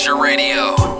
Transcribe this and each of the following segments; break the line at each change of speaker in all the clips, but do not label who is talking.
Pleasure
Radio.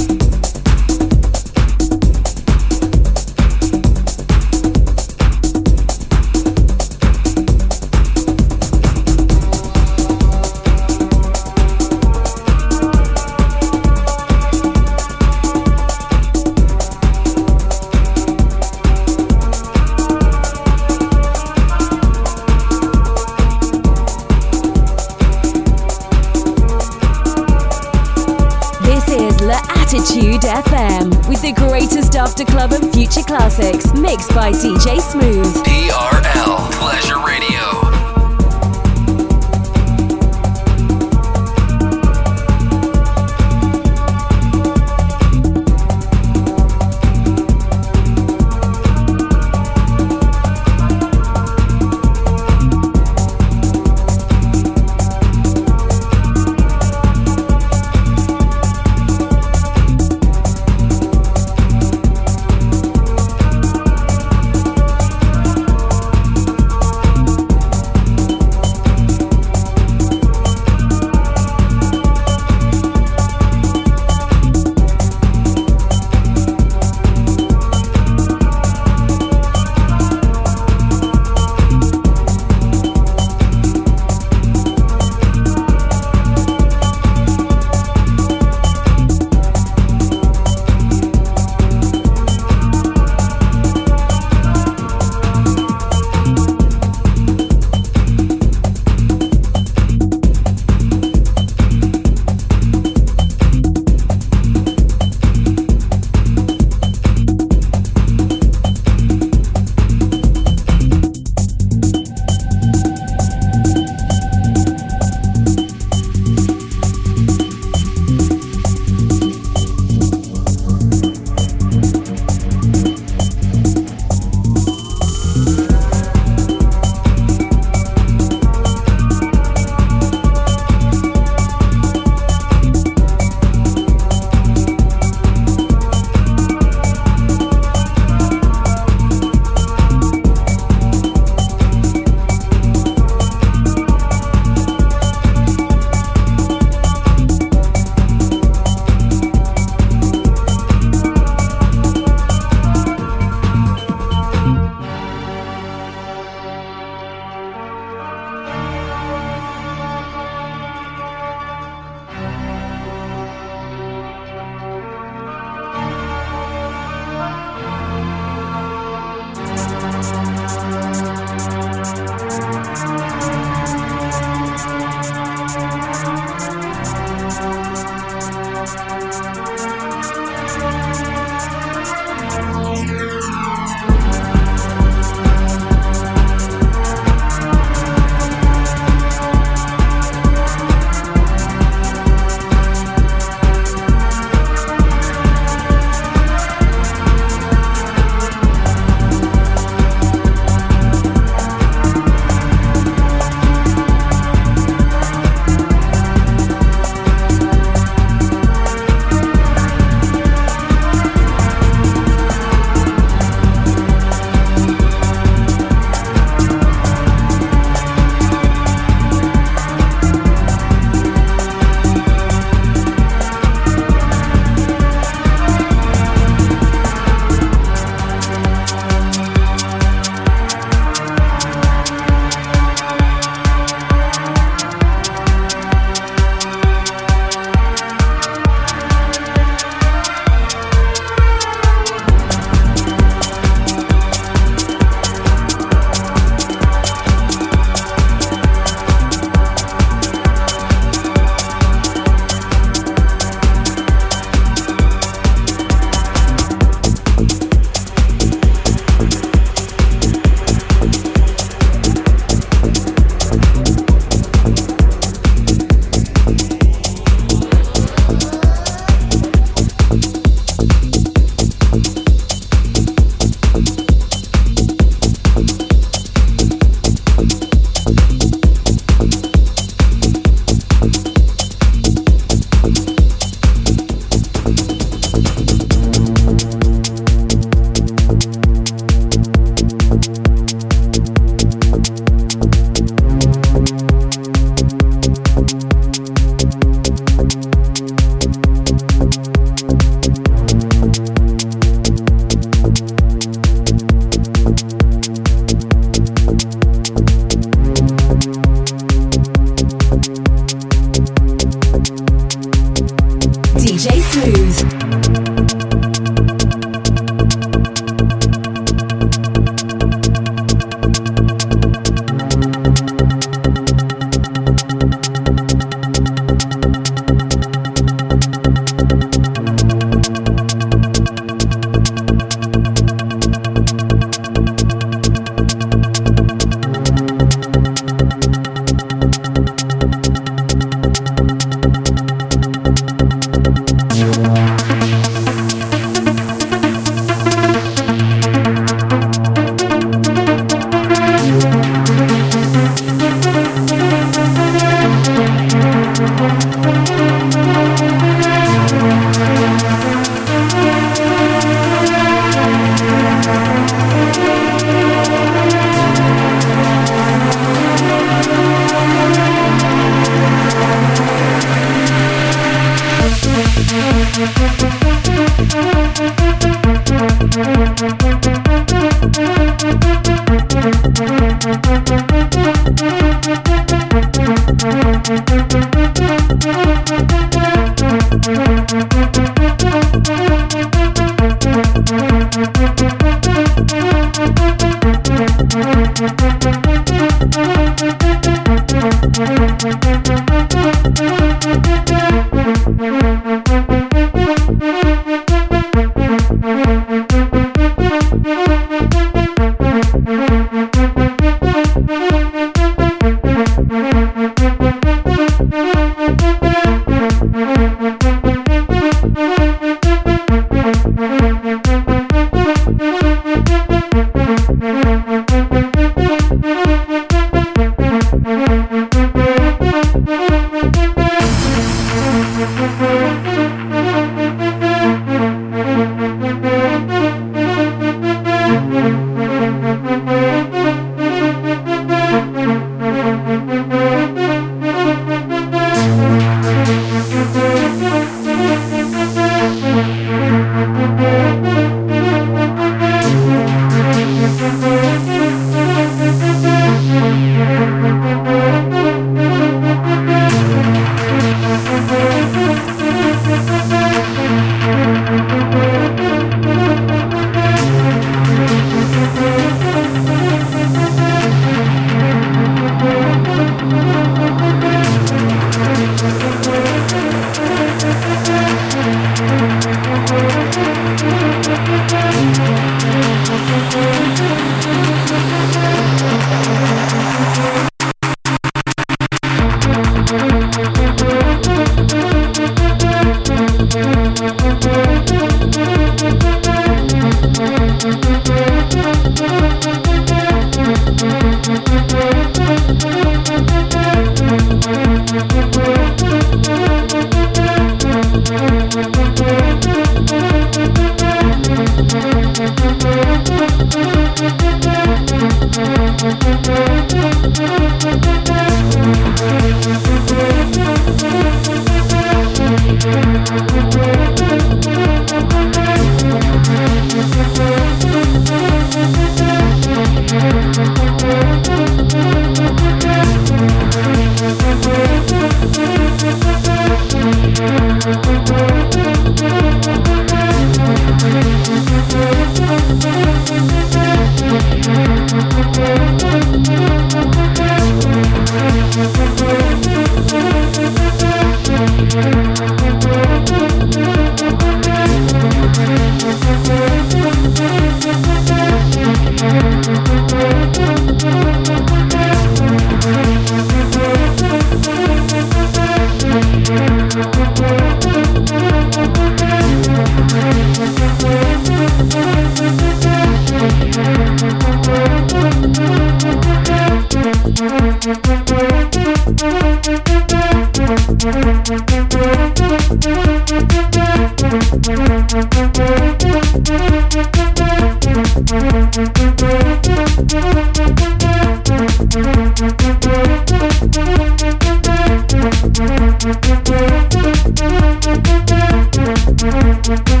Thank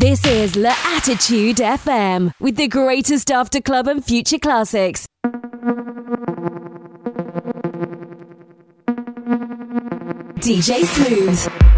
This is La Attitude FM with the greatest after club and future classics. DJ Smooth.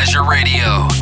Pleasure Radio.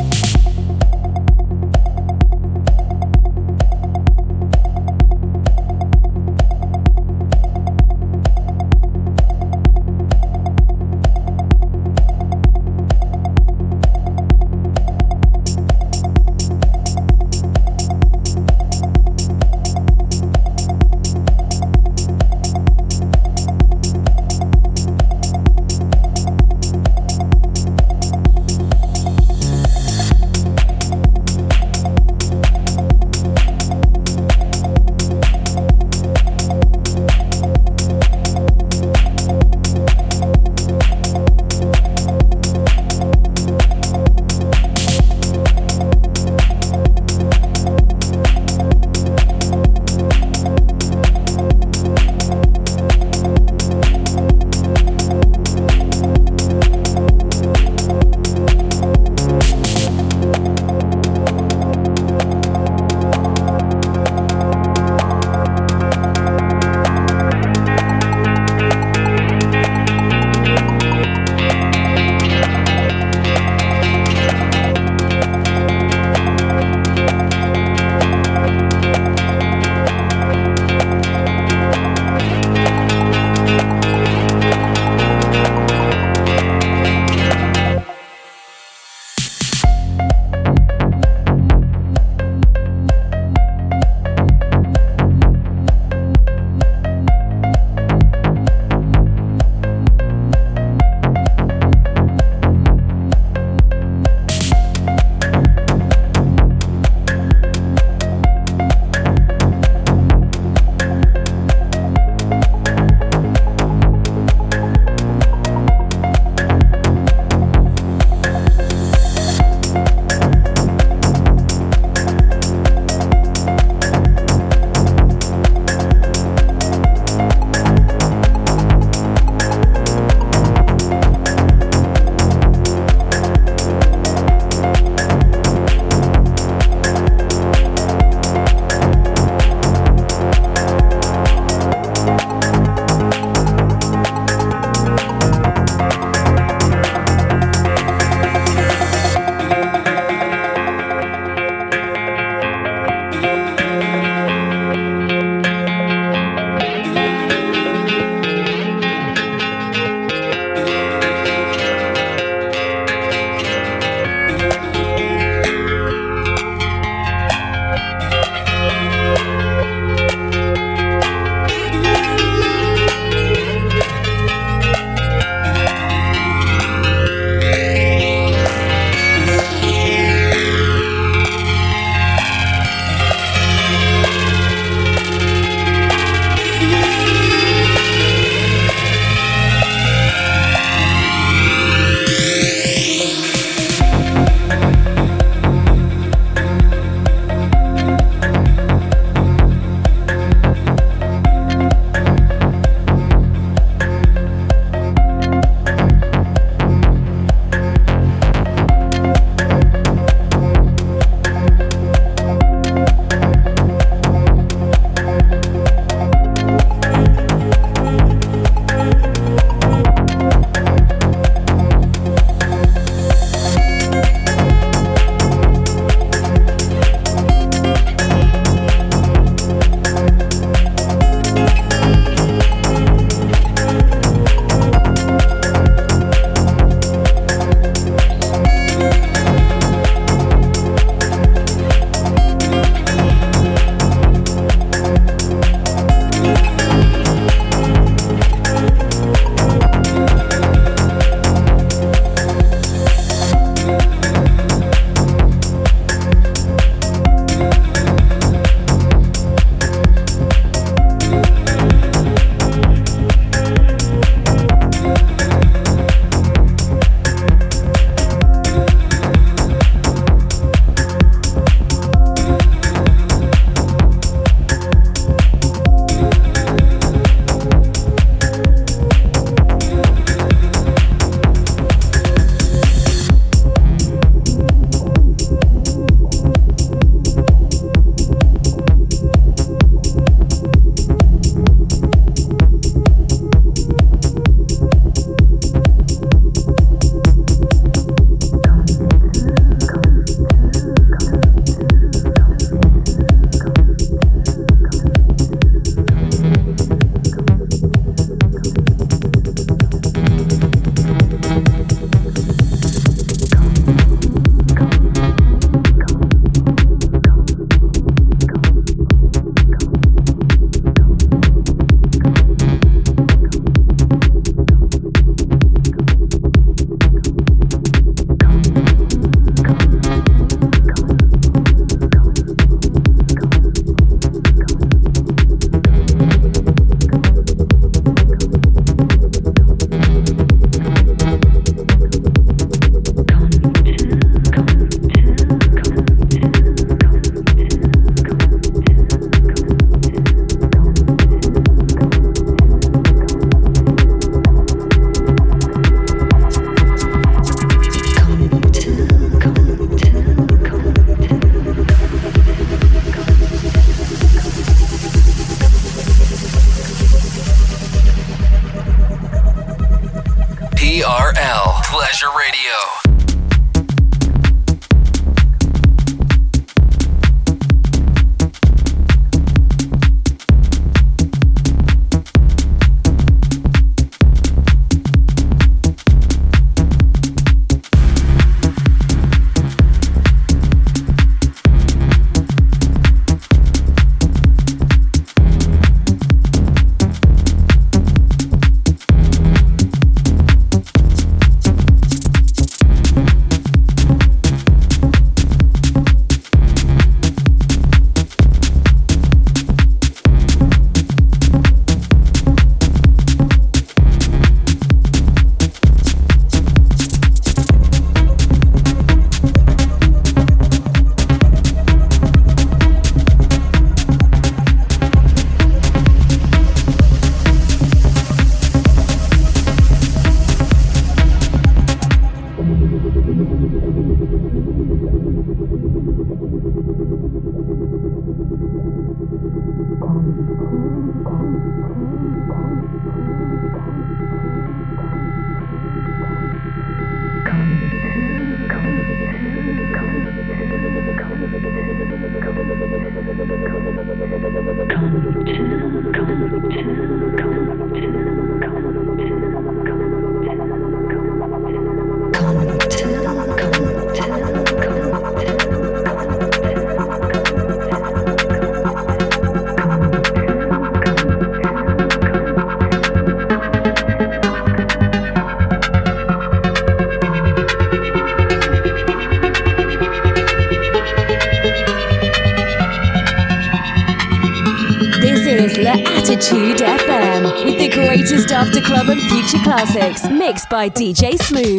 By DJ Smooth.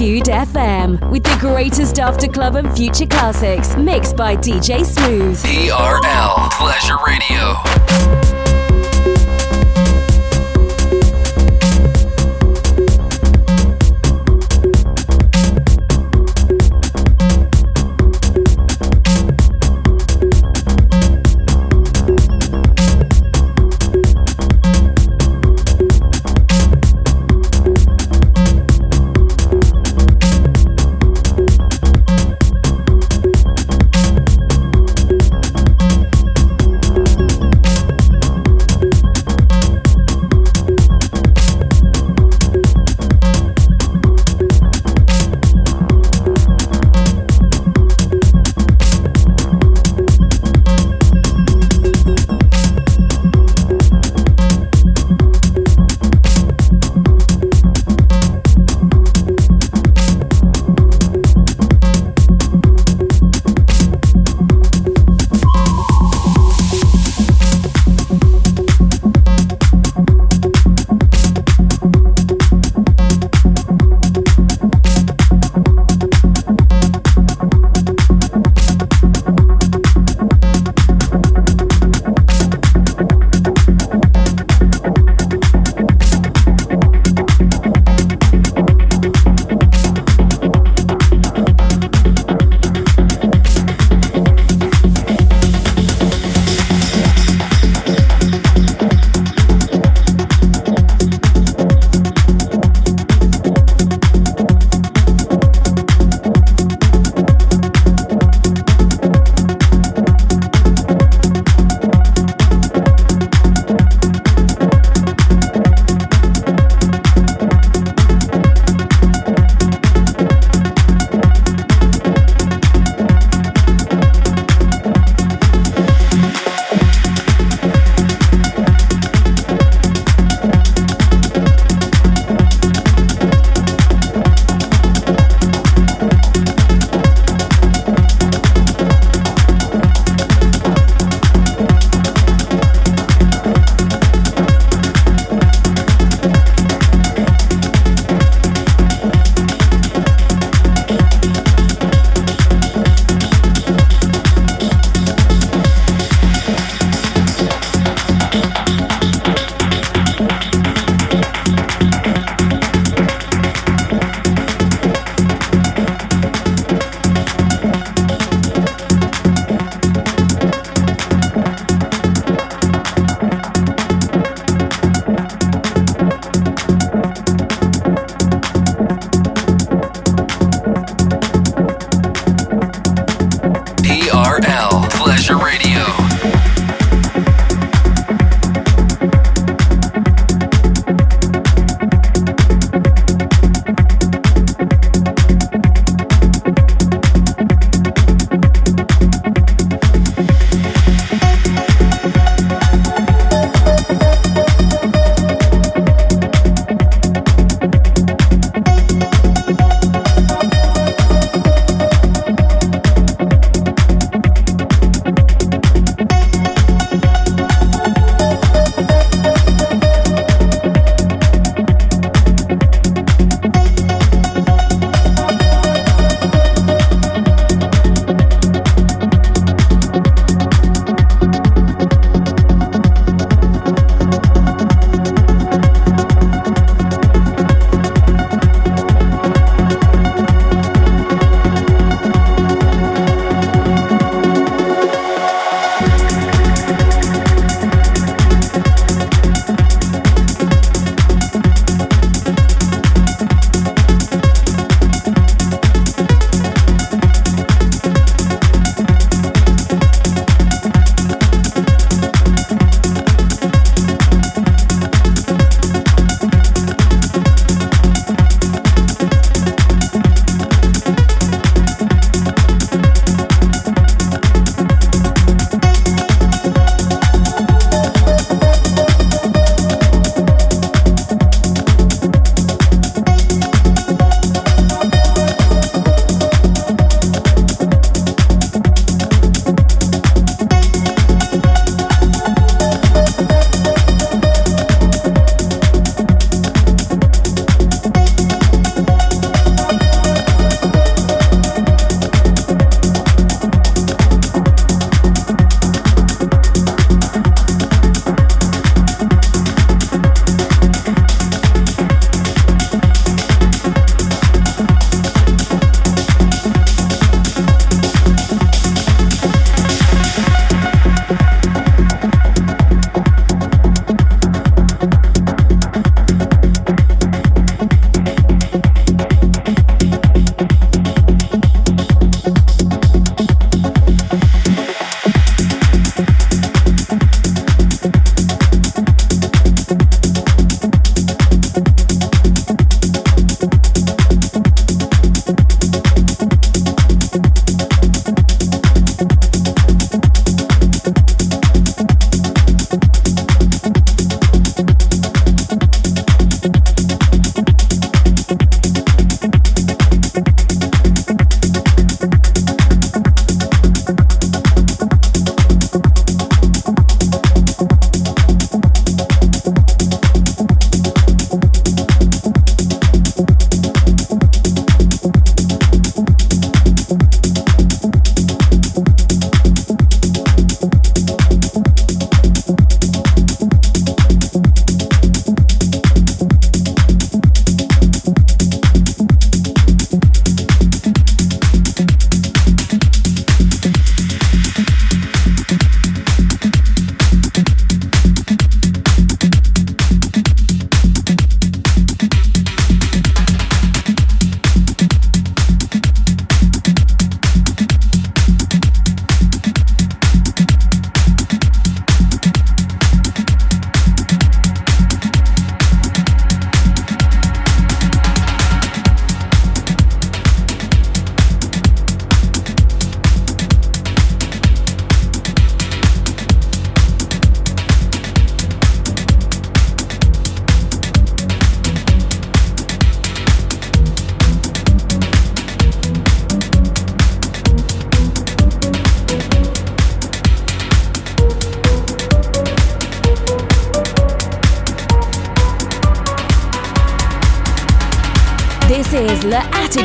Attitude FM with the greatest after club and future classics mixed by DJ Smooth.
TRL Pleasure Radio.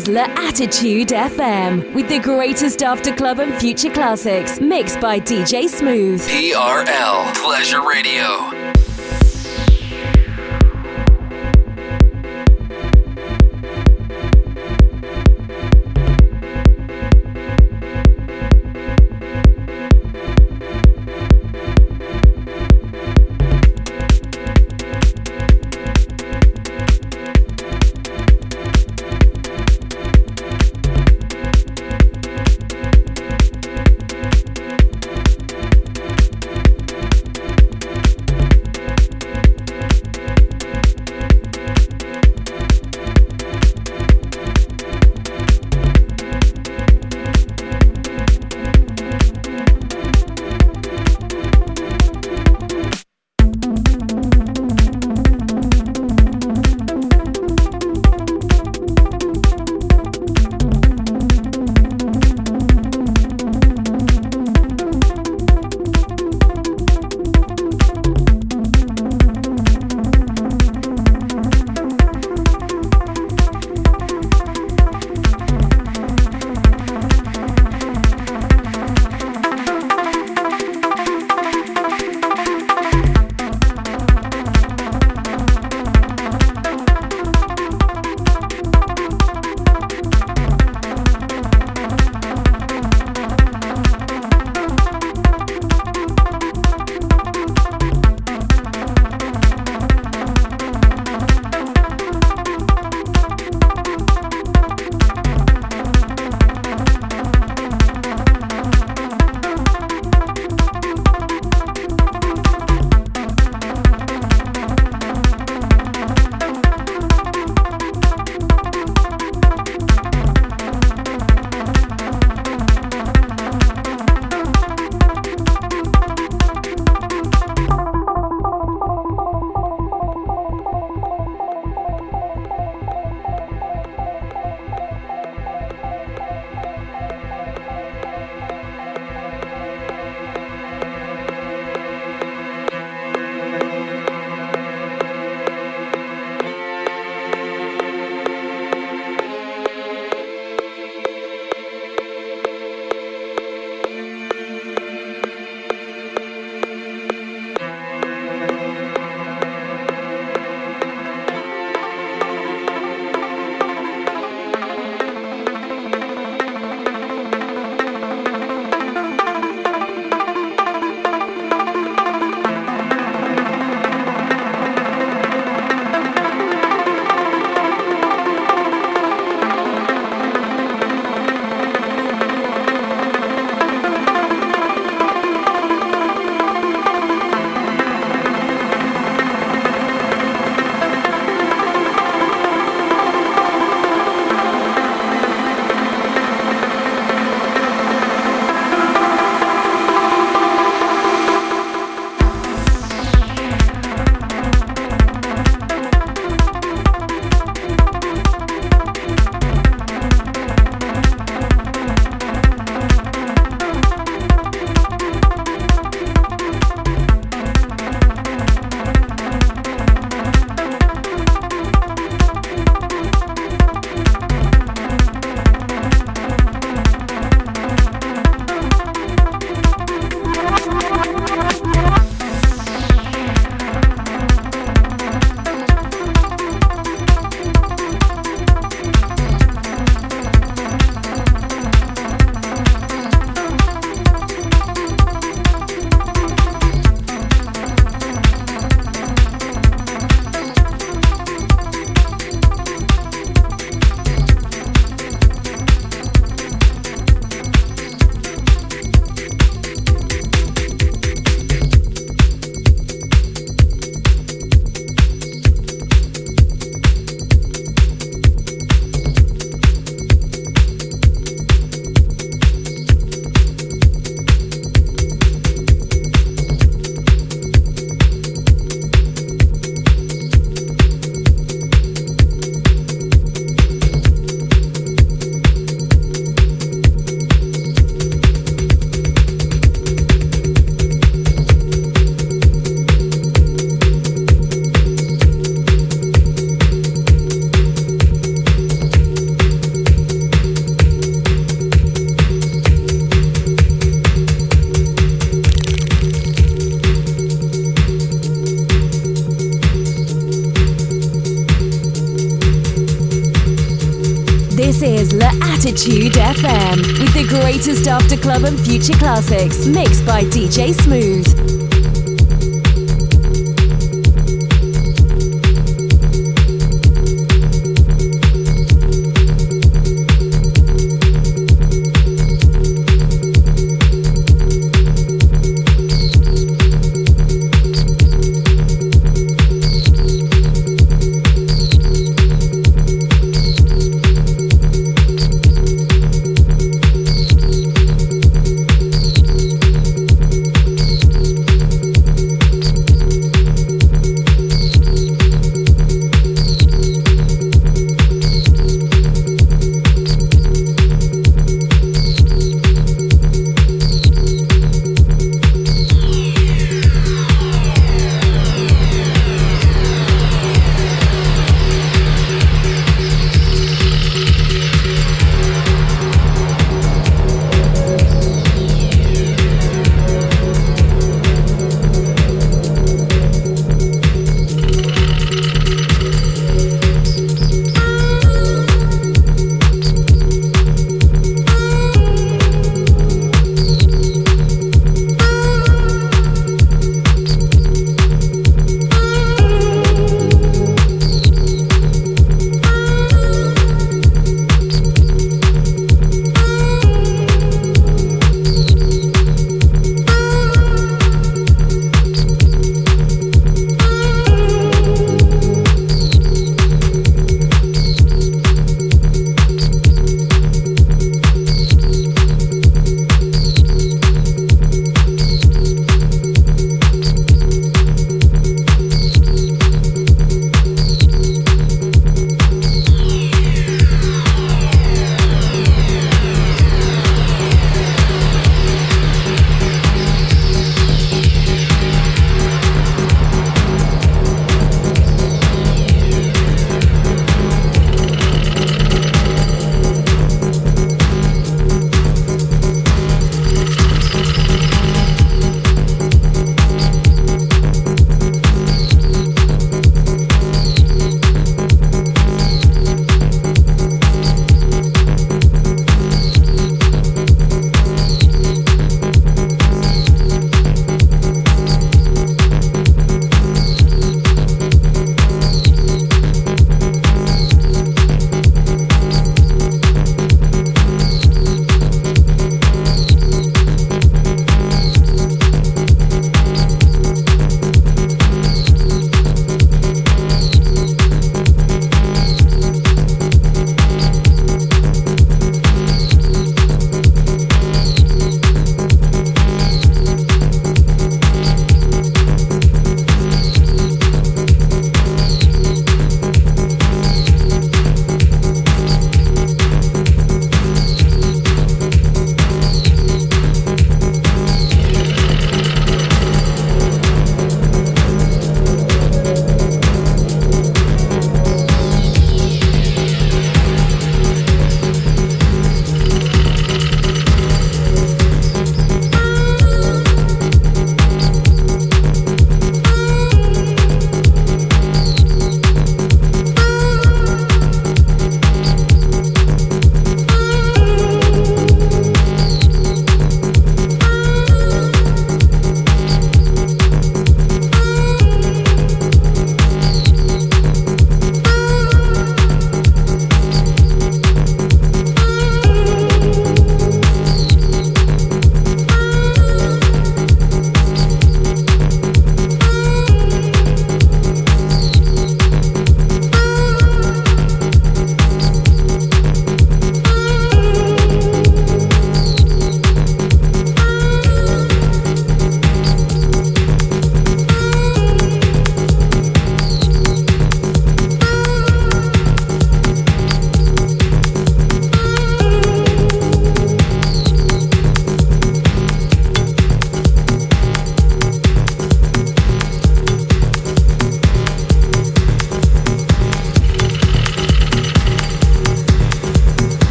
Is La Attitude FM with the greatest after club and future classics mixed by DJ Smooth.
TRL Pleasure Radio.
Classics mixed by DJ Smooth.